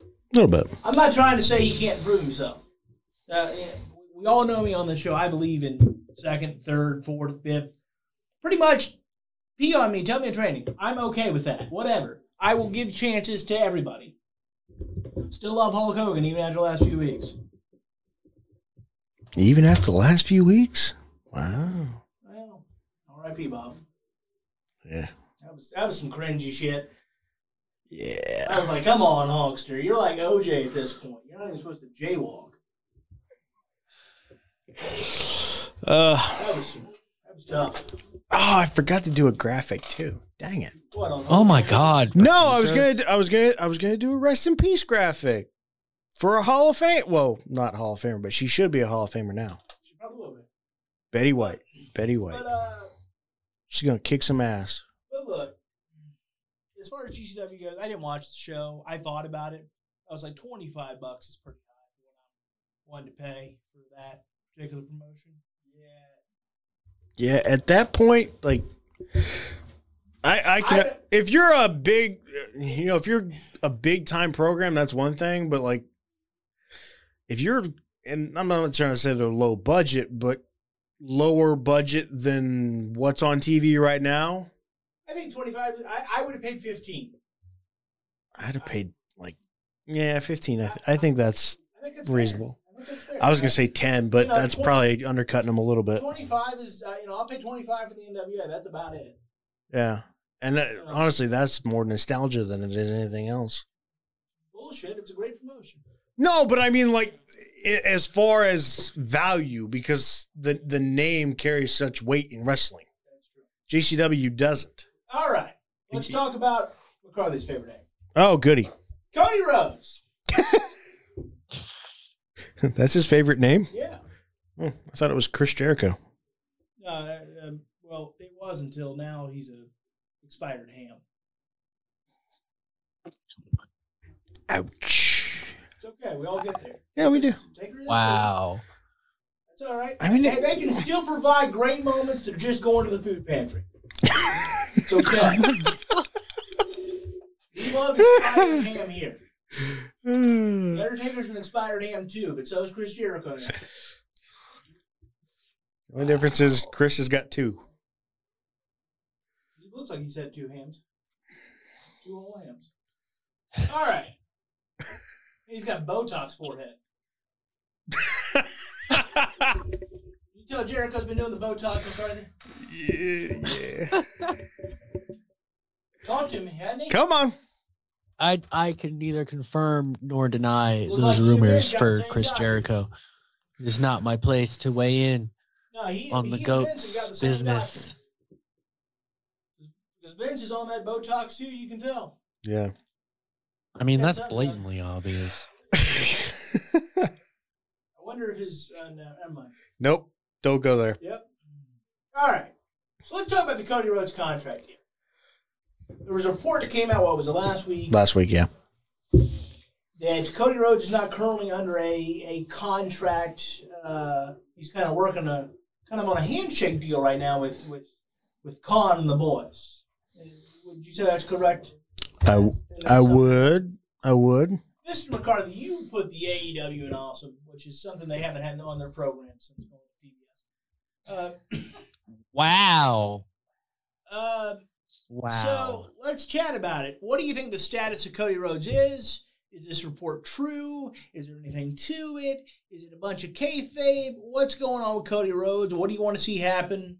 A little bit. I'm not trying to say he can't prove himself. Uh, we all know me on the show. I believe in second, third, fourth, fifth. Pretty much, pee on me, tell me a training. I'm okay with that. Whatever. I will give chances to everybody. Still love Hulk Hogan even after the last few weeks. Even after the last few weeks? Wow. Well, R.I.P. Bob. Yeah. That was that was some cringy shit. Yeah. I was like, come on, Hulkster. You're like OJ at this point. You're not even supposed to jaywalk. [sighs] Uh, That was that was tough. oh, I forgot to do a graphic too. Dang it. What Oh my God. No, I was gonna, I was gonna, I was gonna do a rest in peace graphic for a Hall of Fame. Well, not Hall of Famer, but she should be a Hall of Famer now. She probably will be. Betty White. Betty White. But uh, She's gonna kick some ass. As far as GCW goes, I didn't watch the show. I thought about it. I was like, twenty five bucks is pretty high for what I'm willing to pay for that particular promotion. Yeah. Yeah, at that point, like, I, I can. I- if you're a big, you know, if you're a big time program, that's one thing. But like, if you're, and I'm not trying to say they're low budget, but lower budget than what's on TV right now, I think twenty five. I, I would have paid fifteen. I'd have paid like, yeah, fifteen. I, th- I think that's I think fair. reasonable. I think that's fair. I was gonna say ten, but You know, that's 20 probably undercutting them a little bit. twenty five is uh, you know I'll pay twenty five for the NWA. That's about it. Yeah, and that, honestly, that's more nostalgia than it is anything else. Bullshit. It's a great promotion. No, but I mean, like, i- as far as value, because the the name carries such weight in wrestling. That's true. JCW doesn't. All right. Let's talk about McCarthy's favorite name. Oh, goody. Cody Rhodes. [laughs] That's his favorite name. Yeah. Hmm, I thought it was Chris Jericho. Uh, um, well, it was until now he's a expired ham. Ouch. It's okay. We all get there. Yeah, we do. Take her in. Wow. That's all right. I mean, Hey, they can still provide great moments to just go into the food pantry. [laughs] It's okay. we love expired ham here. [sighs] The Undertaker's an inspired ham too, but so is Chris Jericho. now. The only difference is Chris has got two. It looks like he's had two hams. Two whole hams. All right. [laughs] He's got Botox forehead. [laughs] You tell Jericho's been doing the Botox McCarthy? Yeah, yeah. Talk to me, hasn't he? Come on. I I can neither confirm nor deny Look those like rumors Vince got the for Chris guy. Jericho. It is not my place to weigh in No, he, on the he and Vince have goat's got the same business. Because Vince is on that Botox too, you can tell. Yeah. I mean, that's blatantly obvious. I wonder if his. Uh, no, never mind. nope. Don't go there. Yep. All right. So let's talk about the Cody Rhodes contract here. There was a report that came out, what was it, last week, Last week, yeah. that Cody Rhodes is not currently under a, a contract. Uh, he's kind of working a kind of on a handshake deal right now with with with Khan and the boys. Would you say that's correct? I, And I that's, would. I would. Mr. McCarthy, you put the AEW in awesome, which is something they haven't had on their program since going to TBS. Uh, Wow. uh, Wow. So let's chat about it. What do you think the status of Cody Rhodes is? Is this report true? Is there anything to it? Is it a bunch of kayfabe? What's going on with Cody Rhodes? What do you want to see happen?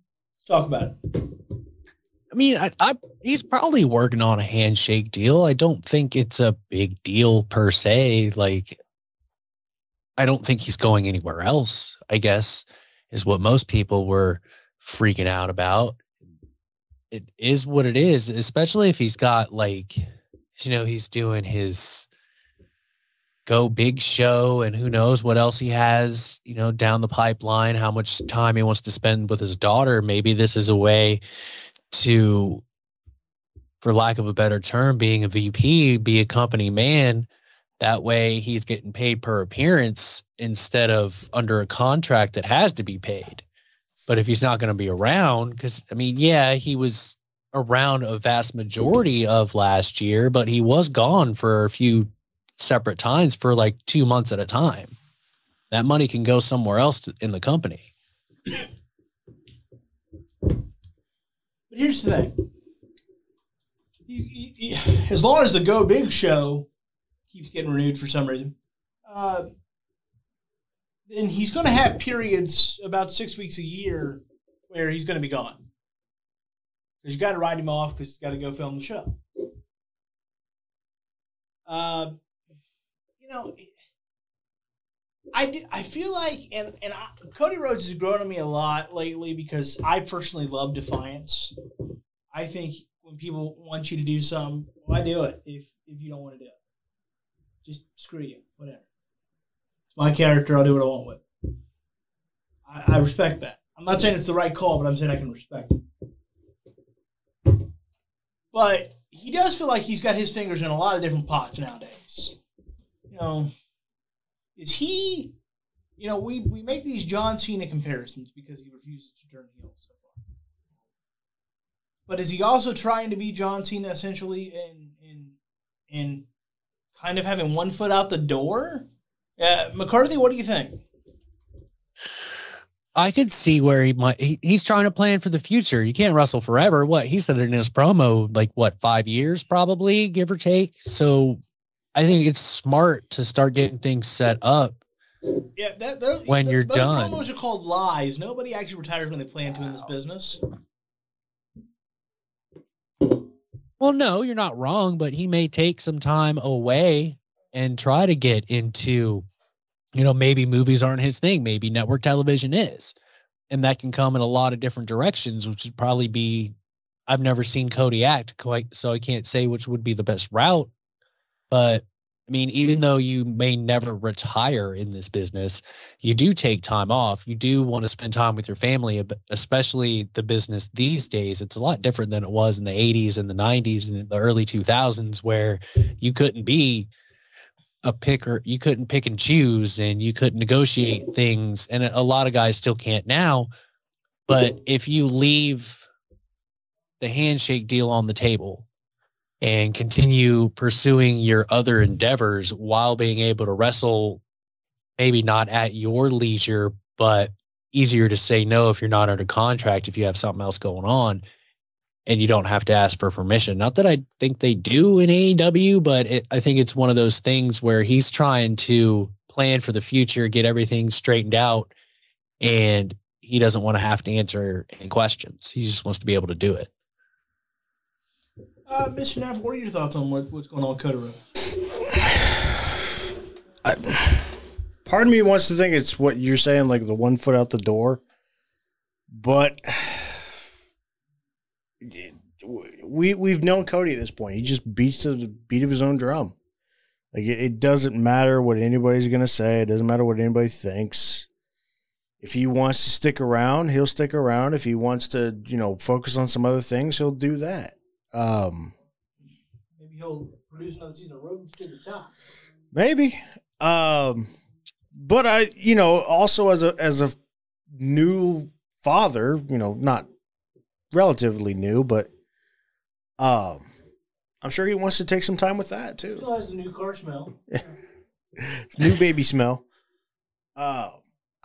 Talk about it. I mean, I, I he's probably working on a handshake deal. I don't think it's a big deal per se. Like, I don't think he's going anywhere else. I guess is what most people were freaking out about. It is what it is, especially if he's got like, you know, he's doing his go big show and who knows what else he has, you know, down the pipeline, how much time he wants to spend with his daughter. Maybe this is a way to for lack of a better term being a vp be a company man that way he's getting paid per appearance instead of under a contract that has to be paid but if he's not going to be around because i mean yeah he was around a vast majority of last year but he was gone for a few separate times for like two months at a time. That money can go somewhere else to, in the company. But here's the thing. As long as the Go Big show keeps getting renewed for some reason, uh, then he's going to have periods about six weeks a year where he's going to be gone. Because you got to write him off because he's got to go film the show. Uh, you know, I, I feel like, and, and I, Cody Rhodes has grown on me a lot lately because I personally love Defiance. I think when people want you to do something, why do it if, if you don't want to do it? Just screw you, whatever. It's my character, I'll do what I want with it. I, I respect that. I'm not saying it's the right call, but I'm saying I can respect it. But he does feel like he's got his fingers in a lot of different pots nowadays. You know, is he? You know, we we make these John Cena comparisons because he refuses to turn heel so far. But is he also trying to be John Cena essentially in in in kind of having one foot out the door? Uh, McCarthy, what do you think? I could see where he might. He, he's trying to plan for the future. You can't wrestle forever. What he said in his promo, like what five years, probably give or take. So, I think it's smart to start getting things set up. Yeah, that, those, when you're those done. promos are called lies. Nobody actually retires when they plan to in this business. Well, no, you're not wrong, but he may take some time away and try to get into, you know, maybe movies aren't his thing. Maybe network television is. And that can come in a lot of different directions, which would probably be, I've never seen Cody act quite, so I can't say which would be the best route. But I mean, even though you may never retire in this business, you do take time off. You do want to spend time with your family, especially the business these days. It's a lot different than it was in the 80s and the 90s and the early 2000s, where you couldn't be a picker, you couldn't pick and choose, and you couldn't negotiate things. And a lot of guys still can't now. But if you leave the handshake deal on the table, and continue pursuing your other endeavors while being able to wrestle maybe not at your leisure but easier to say no if you're not under contract if you have something else going on and you don't have to ask for permission. Not that i think they do in aew but it, i think it's one of those things where he's trying to plan for the future get everything straightened out and he doesn't want to have to answer any questions. He just wants to be able to do it uh, Mr. Neff, what are your thoughts on what, what's going on with Rhodes? I, part of me wants to think it's what you're saying, like the one foot out the door, but we we've known Cody at this point. He just beats the beat of his own drum. Like it, it doesn't matter what anybody's gonna say. It doesn't matter what anybody thinks. If he wants to stick around, he'll stick around. If he wants to, you know, focus on some other things, he'll do that. Um, maybe he'll produce another season of Rhodes to the Top. Maybe. Um, but I, you know, also as a as a new father, you know, not relatively new, but um, I'm sure he wants to take some time with that too. Still has the new car smell. [laughs] new baby smell. Uh,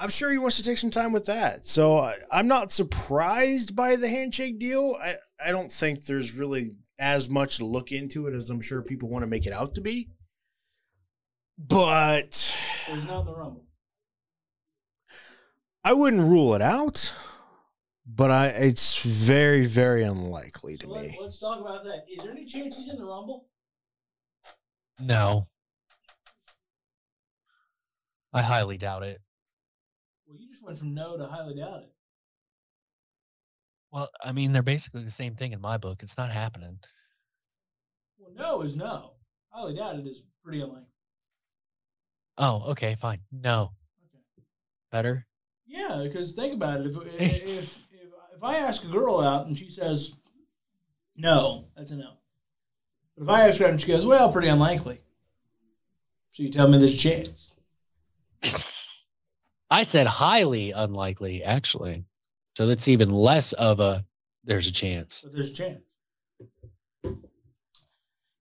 I'm sure he wants to take some time with that. So I, I'm not surprised by the handshake deal. I, I don't think there's really as much to look into it as I'm sure people want to make it out to be. But he's not in the rumble. I wouldn't rule it out, but I it's very very unlikely to so me. Let, us talk about that. Is there any chance he's in the rumble? No. I highly doubt it. Well, you just went from no to highly doubt it. Well, I mean, they're basically the same thing in my book. It's not happening. Well, no is no. Highly doubt it is pretty unlikely. Oh, okay, fine. No. Okay. Better? Yeah, because think about it. If, if, [laughs] if, if I ask a girl out and she says no, that's a no. But if I ask her out and she goes, well, pretty unlikely. So you tell me there's a chance. [laughs] I said highly unlikely, actually. So that's even less of a there's a chance. But there's a chance.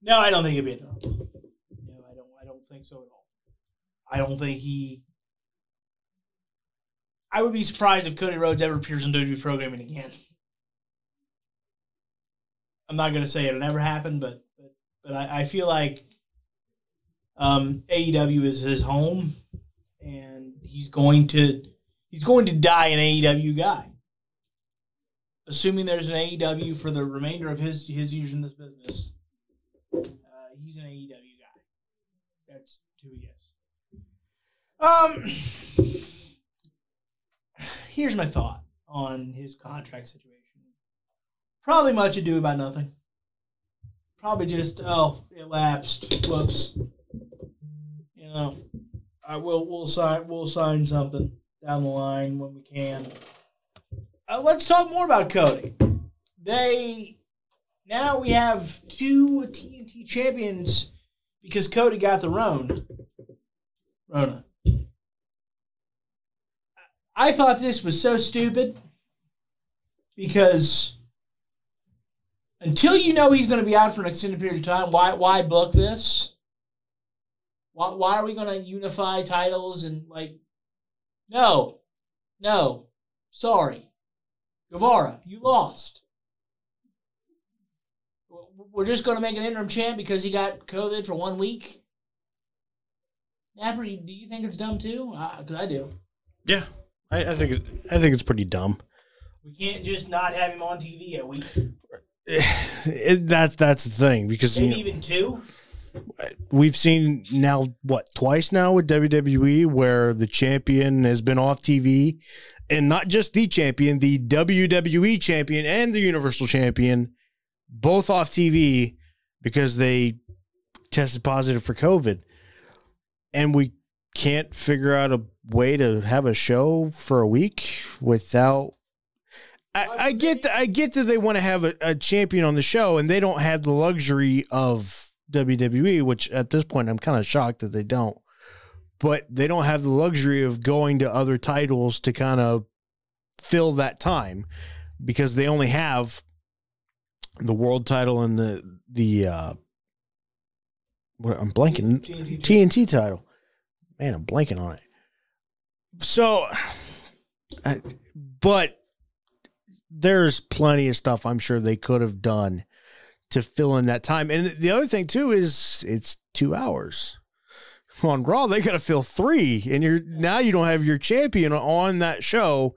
No, I don't think it'd be no. No, I don't. I don't think so at all. I don't think he. I would be surprised if Cody Rhodes ever appears in WWE programming again. I'm not going to say it'll never happen, but but, but I, I feel like um, AEW is his home, and he's going to he's going to die an AEW guy. Assuming there's an AEW for the remainder of his his years in this business, uh, he's an AEW guy. That's who he is. Um, here's my thought on his contract situation. Probably much ado about nothing. Probably just oh, it lapsed. Whoops. You know, I will we'll sign we'll sign something down the line when we can. Uh, let's talk more about Cody. They now we have two TNT champions because Cody got the Rona. Rona. I thought this was so stupid because until you know he's going to be out for an extended period of time, why why book this? Why why are we going to unify titles and like? No, no, sorry, Guevara, you lost. We're just going to make an interim champ because he got COVID for one week. Napper, do you think it's dumb too? Because I, I do. Yeah, I, I think it, I think it's pretty dumb. We can't just not have him on TV a week. [sighs] It, that's that's the thing because Maybe you know, even two. We've seen now what twice now with WWE where the champion has been off TV, and not just the champion, the WWE champion and the Universal champion, both off TV because they tested positive for COVID, and we can't figure out a way to have a show for a week without. I, I get that. I get that they want to have a, a champion on the show, and they don't have the luxury of WWE, which at this point I'm kind of shocked that they don't. But they don't have the luxury of going to other titles to kind of fill that time because they only have the world title and the the uh what I'm blanking TNT. TNT title. Man, I'm blanking on it. So, I, but there's plenty of stuff I'm sure they could have done to fill in that time. And the other thing too is it's two hours. On Raw, they got to fill three, and you're now you don't have your champion on that show,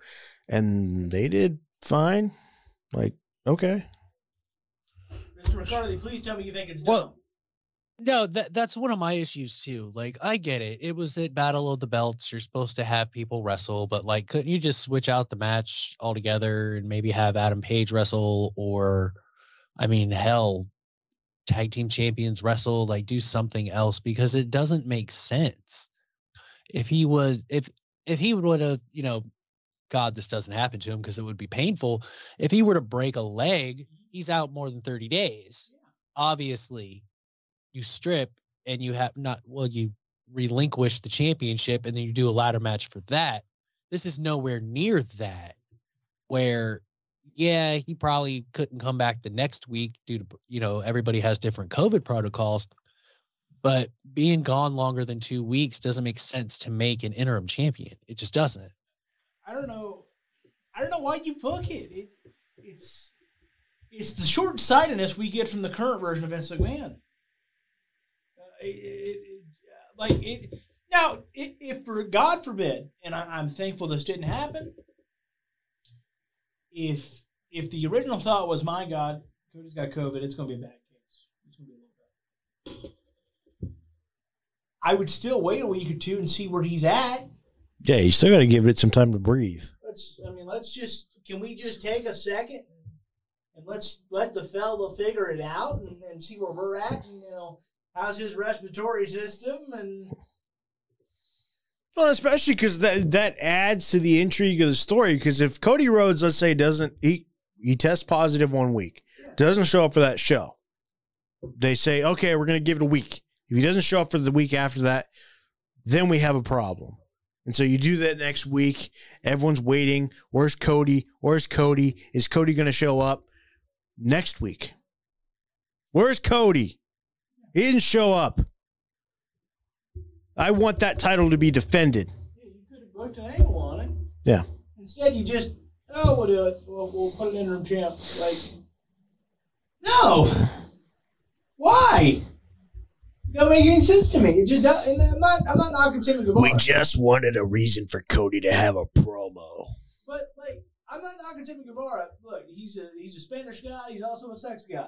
and they did fine. Like, okay, Mr. McCarthy, please tell me you think it's Well, dumb. No, that that's one of my issues too. Like I get it. It was at Battle of the Belts. You're supposed to have people wrestle, but like couldn't you just switch out the match altogether and maybe have Adam Page wrestle or I mean, hell, tag team champions wrestle, like do something else because it doesn't make sense. If he was if if he would have, you know, God, this doesn't happen to him because it would be painful. If he were to break a leg, he's out more than 30 days. Obviously, you strip and you have not well you relinquish the championship and then you do a ladder match for that this is nowhere near that where yeah he probably couldn't come back the next week due to you know everybody has different covid protocols but being gone longer than two weeks doesn't make sense to make an interim champion it just doesn't I don't know. I don't know why you book it. it it's it's the short sightedness we get from the current version of Vince McMahon. Uh, it, it, like it now, if, if for God forbid, and I, I'm thankful this didn't happen. If if the original thought was, my God, Cody's got COVID, it's going to be a bad case. It's going to be a little bad. I would still wait a week or two and see where he's at. yeah, you still got to give it some time to breathe. let's I mean let's just can we just take a second and let's let the fella figure it out and, and see where we're at and you know how's his respiratory system and Well, especially because that that adds to the intrigue of the story. Because if Cody Rhodes, let's say, doesn't he he tests positive one week, doesn't show up for that show, they say, okay, we're gonna give it a week. If he doesn't show up for the week after that, then we have a problem. And so you do that next week. Everyone's waiting. Where's Cody? Where's Cody? Is Cody gonna show up next week? Where's Cody? He didn't show up. I want that title to be defended. Yeah, you could have booked an angle on it. Yeah. Instead, you just oh, we'll do it. We'll, we'll put an interim champ. Like, no. Why? It don't make any sense to me. It just doesn't. and I'm not. I'm not knocking Sammy Guevara. We just wanted a reason for Cody to have a promo. But like, I'm not knocking Sammy Guevara. Look, he's a he's a Spanish guy. He's also a sex guy.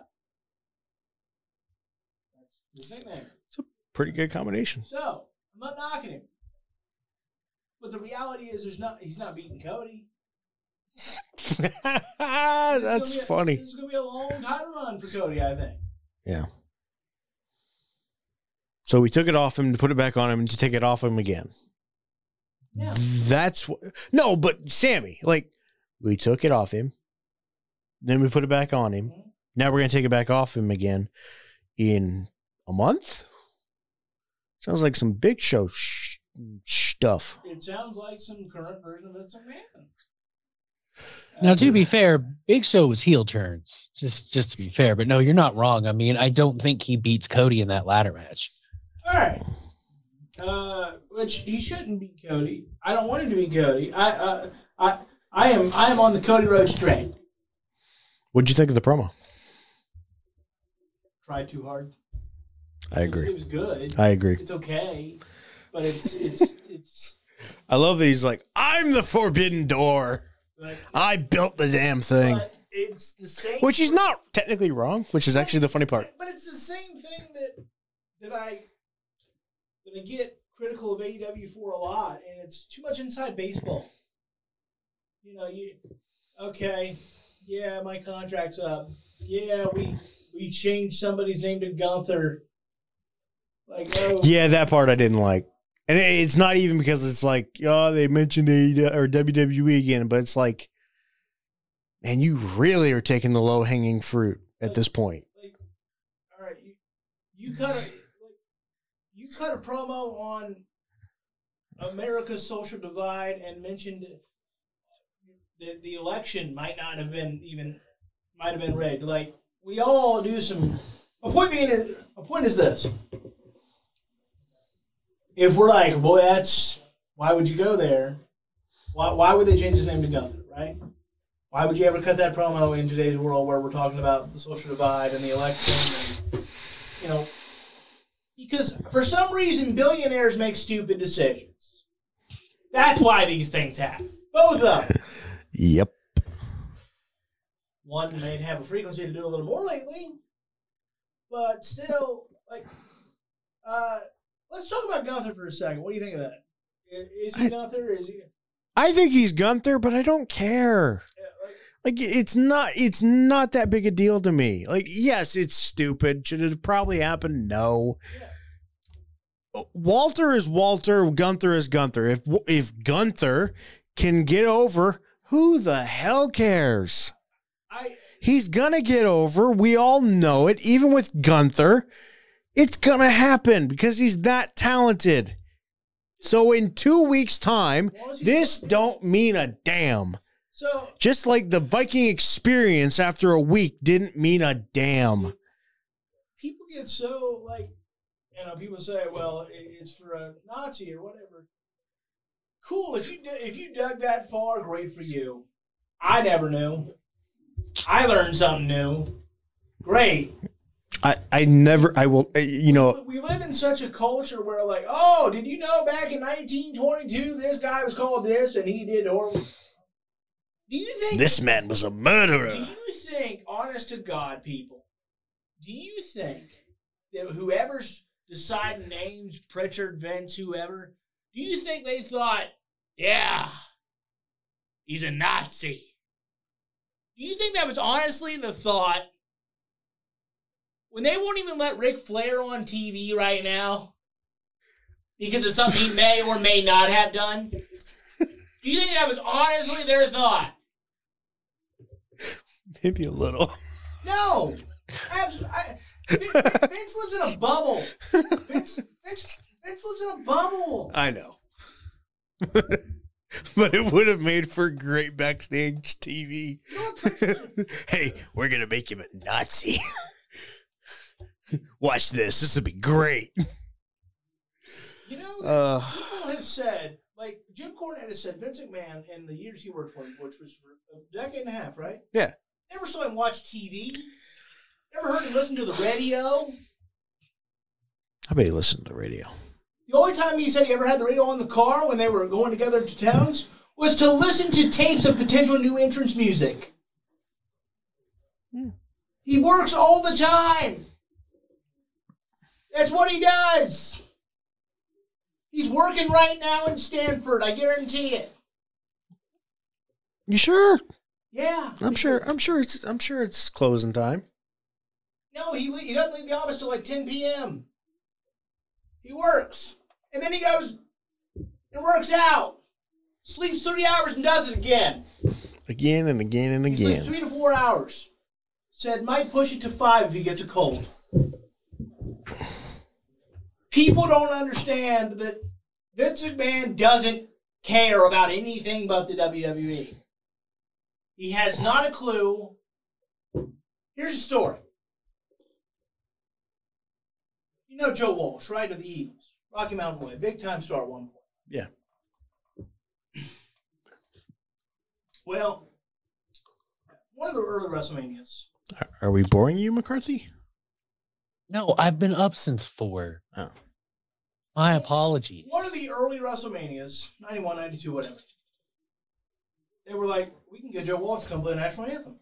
That's his nickname. It's a pretty good combination. So I'm not knocking him. But the reality is, there's not. He's not beating Cody. [laughs] That's gonna a- funny. This is gonna be a long title run for Cody. I think. Yeah. So we took it off him to put it back on him and to take it off him again. Yeah. That's what. No, but Sammy, like, we took it off him. Then we put it back on him. Mm-hmm. Now we're going to take it back off him again in a month? Sounds like some big show sh- stuff. It sounds like some current version of Vince McMahon. Now, to be fair, Big Show was heel turns. Just, just to be fair, but no, you're not wrong. I mean, I don't think he beats Cody in that ladder match. All right. Uh, which he shouldn't be Cody. I don't want him to be Cody. I, uh, I, I am, I am on the Cody Rhodes train. What'd you think of the promo? Tried too hard. I agree. It was good. I agree. It's okay, but it's, it's, it's. [laughs] I love that he's like, I'm the forbidden door. Like, I built the damn thing. it's the same. Which he's not technically wrong, which is actually the funny part. But it's the same thing that that I that I get critical of AEW for a lot, and it's too much inside baseball. You know, you okay? Yeah, my contract's up. Yeah, we we changed somebody's name to Gunther. Like, oh, Yeah, that part I didn't like. And it's not even because it's like, oh, they mentioned AEW or WWE again, but it's like, man, you really are taking the low hanging fruit at this point. like, all right, you, you cut a like, you cut a promo on America's social divide and mentioned that the election might not have been even might have been rigged. Like we all do some. A point being, a point is this: if we're like, well, that's why would you go there? Why, why would they change his name to Gunther, right? Why would you ever cut that promo in today's world where we're talking about the social divide and the election and you know because for some reason billionaires make stupid decisions. That's why these things happen. Both of them. Yep. One may have a frequency to do a little more lately, but still, like, uh, let's talk about Gunther for a second. What do you think of that? Is, Is he I- Gunther? Is he? I think he's Gunther, but I don't care. yeah, like, Like it's not it's not that big a deal to me. Like yes, it's stupid. Should it have probably happened? No. Uh, Walter is Walter, Gunther is Gunther. If if Gunther can get over, who the hell cares? I He's gonna get over. We all know it. Even with Gunther, it's gonna happen because he's that talented. So in two weeks' time, this don't mean a damn. so Just like the Viking experience after a week didn't mean a damn. people get so like, you know, people say, well, it's for a Nazi or whatever. Cool. If you if you dug that far, great for you. I never knew. I learned something new. Great. I, I never I will uh, you know we live in such a culture where, like, oh, did you know back in 1922 this guy was called this and he did horrible? Do you think this man was a murderer. Do you think, honest to God, people, do you think that whoever's deciding names, Pritchard, Vince, whoever, do you think they thought, yeah, he's a Nazi? Do you think that was honestly the thought? When they won't even let Ric Flair on TV right now because of something he may or may not have done? Do you think that was honestly their thought? Maybe a little. No, absolutely. I, Vince, Vince lives in a bubble. Vince, Vince, Vince lives in a bubble. I know. [laughs] but it would have made for great backstage TV. You know what Pritchard- [laughs] hey, we're gonna make him a Nazi. [laughs] Watch this. This would be great. You know, Uh, people have said, like Jim Cornette has said, Vince McMahon in the years he worked for him, which was for a decade and a half, right? Yeah. Never saw him watch TV. Never heard him listen to the radio. I bet he listened to the radio. The only time he said he ever had the radio on the car when they were going together to towns was to listen to tapes of potential new entrance music. Yeah. He works all the time. That's what he does. He's working right now in Stamford, I guarantee it. You sure? Yeah. I'm sure. I'm sure it's. I'm sure it's closing time. No, he, he doesn't leave the office till like 10 p.m. He works. And then he goes and works out. Sleeps 30 hours and does it again. Again and again and He sleeps again. three to four hours. Said might push it to five if he gets a cold. People don't understand that Vince McMahon doesn't care about anything but the WWE. He has not a clue. Here's a story. You know Joe Walsh, right, of the Eagles, Rocky Mountain Way, big time star at one point. Yeah. Well, one of the early WrestleManias. Are- Are we boring you, McCarthy? No, I've been up since four. Oh. My apologies. One of the early WrestleManias, 91, 92, whatever. They were like, we can get Joe Walsh to come play the national anthem.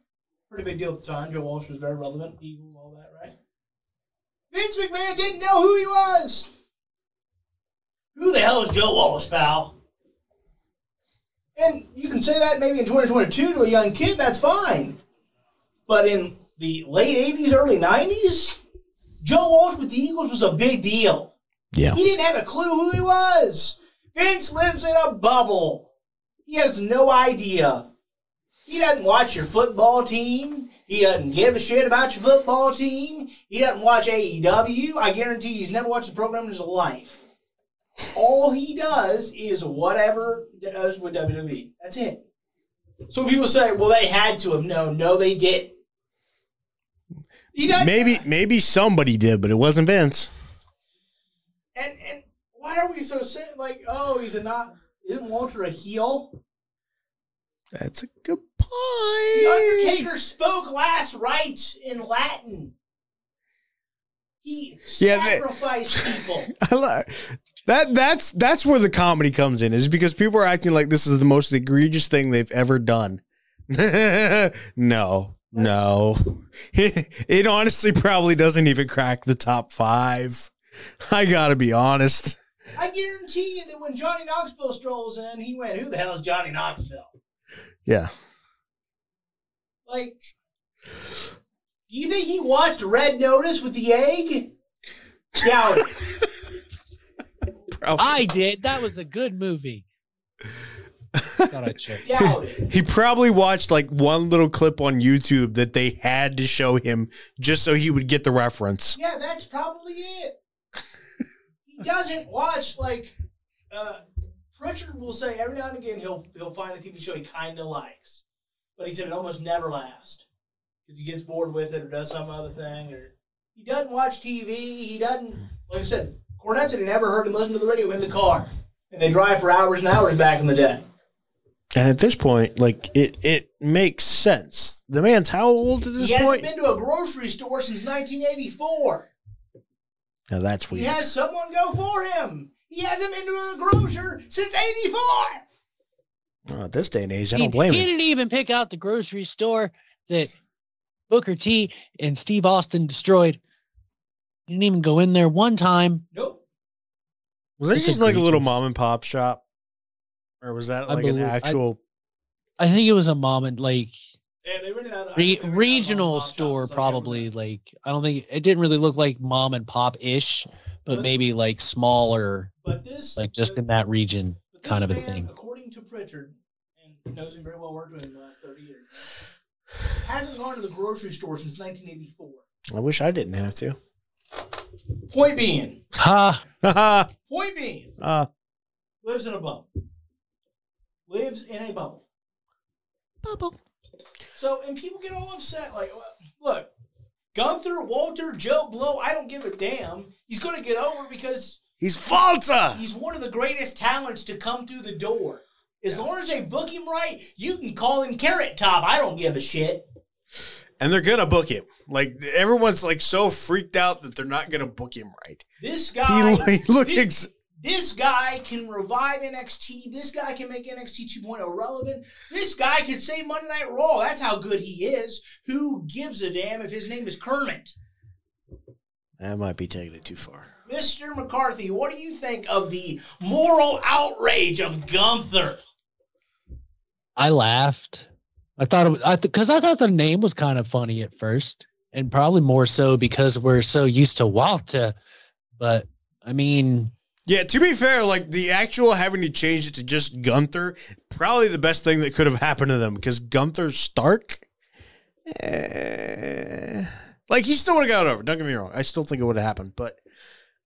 Pretty big deal at the time. Joe Walsh was very relevant, Eagles, all that, right? Vince McMahon didn't know who he was. Who the hell is Joe Walsh, pal? And you can say that maybe in 2022 to a young kid, that's fine. But in the late 80s, early 90s, Joe Walsh with the Eagles was a big deal. Yeah. He didn't have a clue who he was. Vince lives in a bubble. He has no idea. He doesn't watch your football team. He doesn't give a shit about your football team. He doesn't watch AEW. I guarantee he's never watched a program in his life. All he does is whatever does with WWE. That's it. So people say, well, they had to have known. No, they didn't. Maybe maybe somebody did, but it wasn't Vince. Why are we so sad? Like, oh, he's a not. Isn't Walter a heel? That's a good point. The. Undertaker spoke last rites in Latin. He Yeah, sacrificed people. [laughs] I li- that that's that's where the comedy comes in is because people are acting like this is the most egregious thing they've ever done. [laughs] no, no, [laughs] it honestly probably doesn't even crack the top five. I gotta be honest. I guarantee you that when Johnny Knoxville strolls in, he went, "Who the hell is Johnny Knoxville?" Yeah, Like, do you think he watched Red Notice with the egg? Doubt [laughs] it. I did. That was a good movie. Thought I'd check. Doubt it. he probably watched like one little clip on YouTube that they had to show him just so he would get the reference. Yeah, that's probably it. He doesn't watch like uh, Pritchard will say every now and again he'll he'll find a TV show he kind of likes, but he said it almost never lasts because he gets bored with it or does some other thing or he doesn't watch TV. He doesn't like I said. Cornette said he never heard him listen to the radio in the car, and they drive for hours and hours back in the day. And at this point, like it, it makes sense. The man's how old at this He hasn't point? been to a grocery store since 1984. Now that's weird. He has someone go for him. He hasn't been to a grocer since 84. Oh, at this day and age, I don't blame he him. He didn't even pick out the grocery store that Booker T and Steve Austin destroyed. He didn't even go in there one time. Nope. Was that It's just like a little mom and pop shop, or was that I like an believe- I- actual? I think it was a mom and like Yeah, they rented out. I re- think they rented out a regional mom-and-pop store, so I can't probably. remember. Like I don't think it didn't really look like mom and pop ish, but But- maybe like smaller, But this, like just but- in that region, kind of a thing. According to Prichard, and knows him very well, worked with him the last 30 years, hasn't gone to the grocery store since 1984. I wish I didn't have to. Point being, Ha! uh, [laughs] point being, uh, lives in a bubble. Lives in a bubble. bubble. So, and people get all upset. Like, look, Gunther, Walter, Joe Blow, I don't give a damn. He's going to get over because He's Falta. He's one of the greatest talents to come through the door. As long as they book him right, you can call him Carrot Top. I don't give a shit. And they're gonna book him. Like everyone's like so freaked out that they're not gonna book him right. This guy, He, he looks this, ex- this guy can revive NXT. This guy can make NXT 2.0 relevant. This guy can save Monday Night Raw. That's how good he is. Who gives a damn if his name is Kermit? That might be taking it too far. Mr. McCarthy, what do you think of the moral outrage of Gunther? I laughed. I thought it was, I because I thought the name was kind of funny at first, and probably more so because we're so used to Walter. But I mean, Yeah, to be fair, like the actual having to change it to just Gunther, probably the best thing that could have happened to them because Gunther Stark, eh, like he still would have got over. Don't get me wrong, I still think it would have happened, but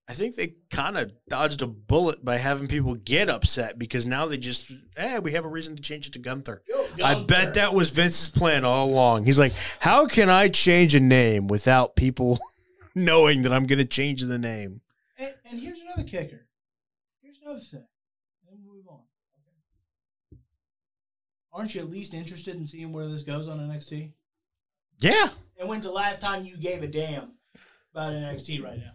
I think they kind of dodged a bullet by having people get upset because now they just, eh, we have a reason to change it to Gunther. I bet that was Vince's plan all along. He's like, how can I change a name without people [laughs] knowing that I'm going to change the name? And, and here's another kicker. Here's another thing. Then we'll move on. Okay. Aren't you at least interested in seeing where this goes on NXT? Yeah. And when's the last time you gave a damn about NXT right now?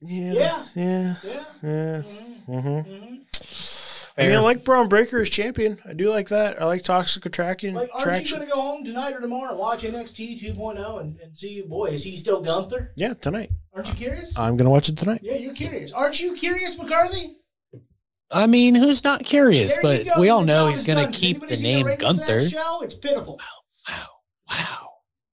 Yeah. Yeah. Yeah. Yeah. Yeah. Mm-hmm. Mm-hmm. Mm-hmm. I mean, I like Bron Breakker as champion. I do like that. I like Toxic Attraction. Like, aren't Traction. you going to go home tonight or tomorrow and watch NXT 2.0 and, and see, boy, is he still Gunther? yeah, tonight. Aren't you curious? I'm gonna watch it tonight. yeah, you're curious. Aren't you curious, McCarthy? I mean, who's not curious? There but we all know he's going to keep the name ratings for that Gunther. Show? It's pitiful. Wow.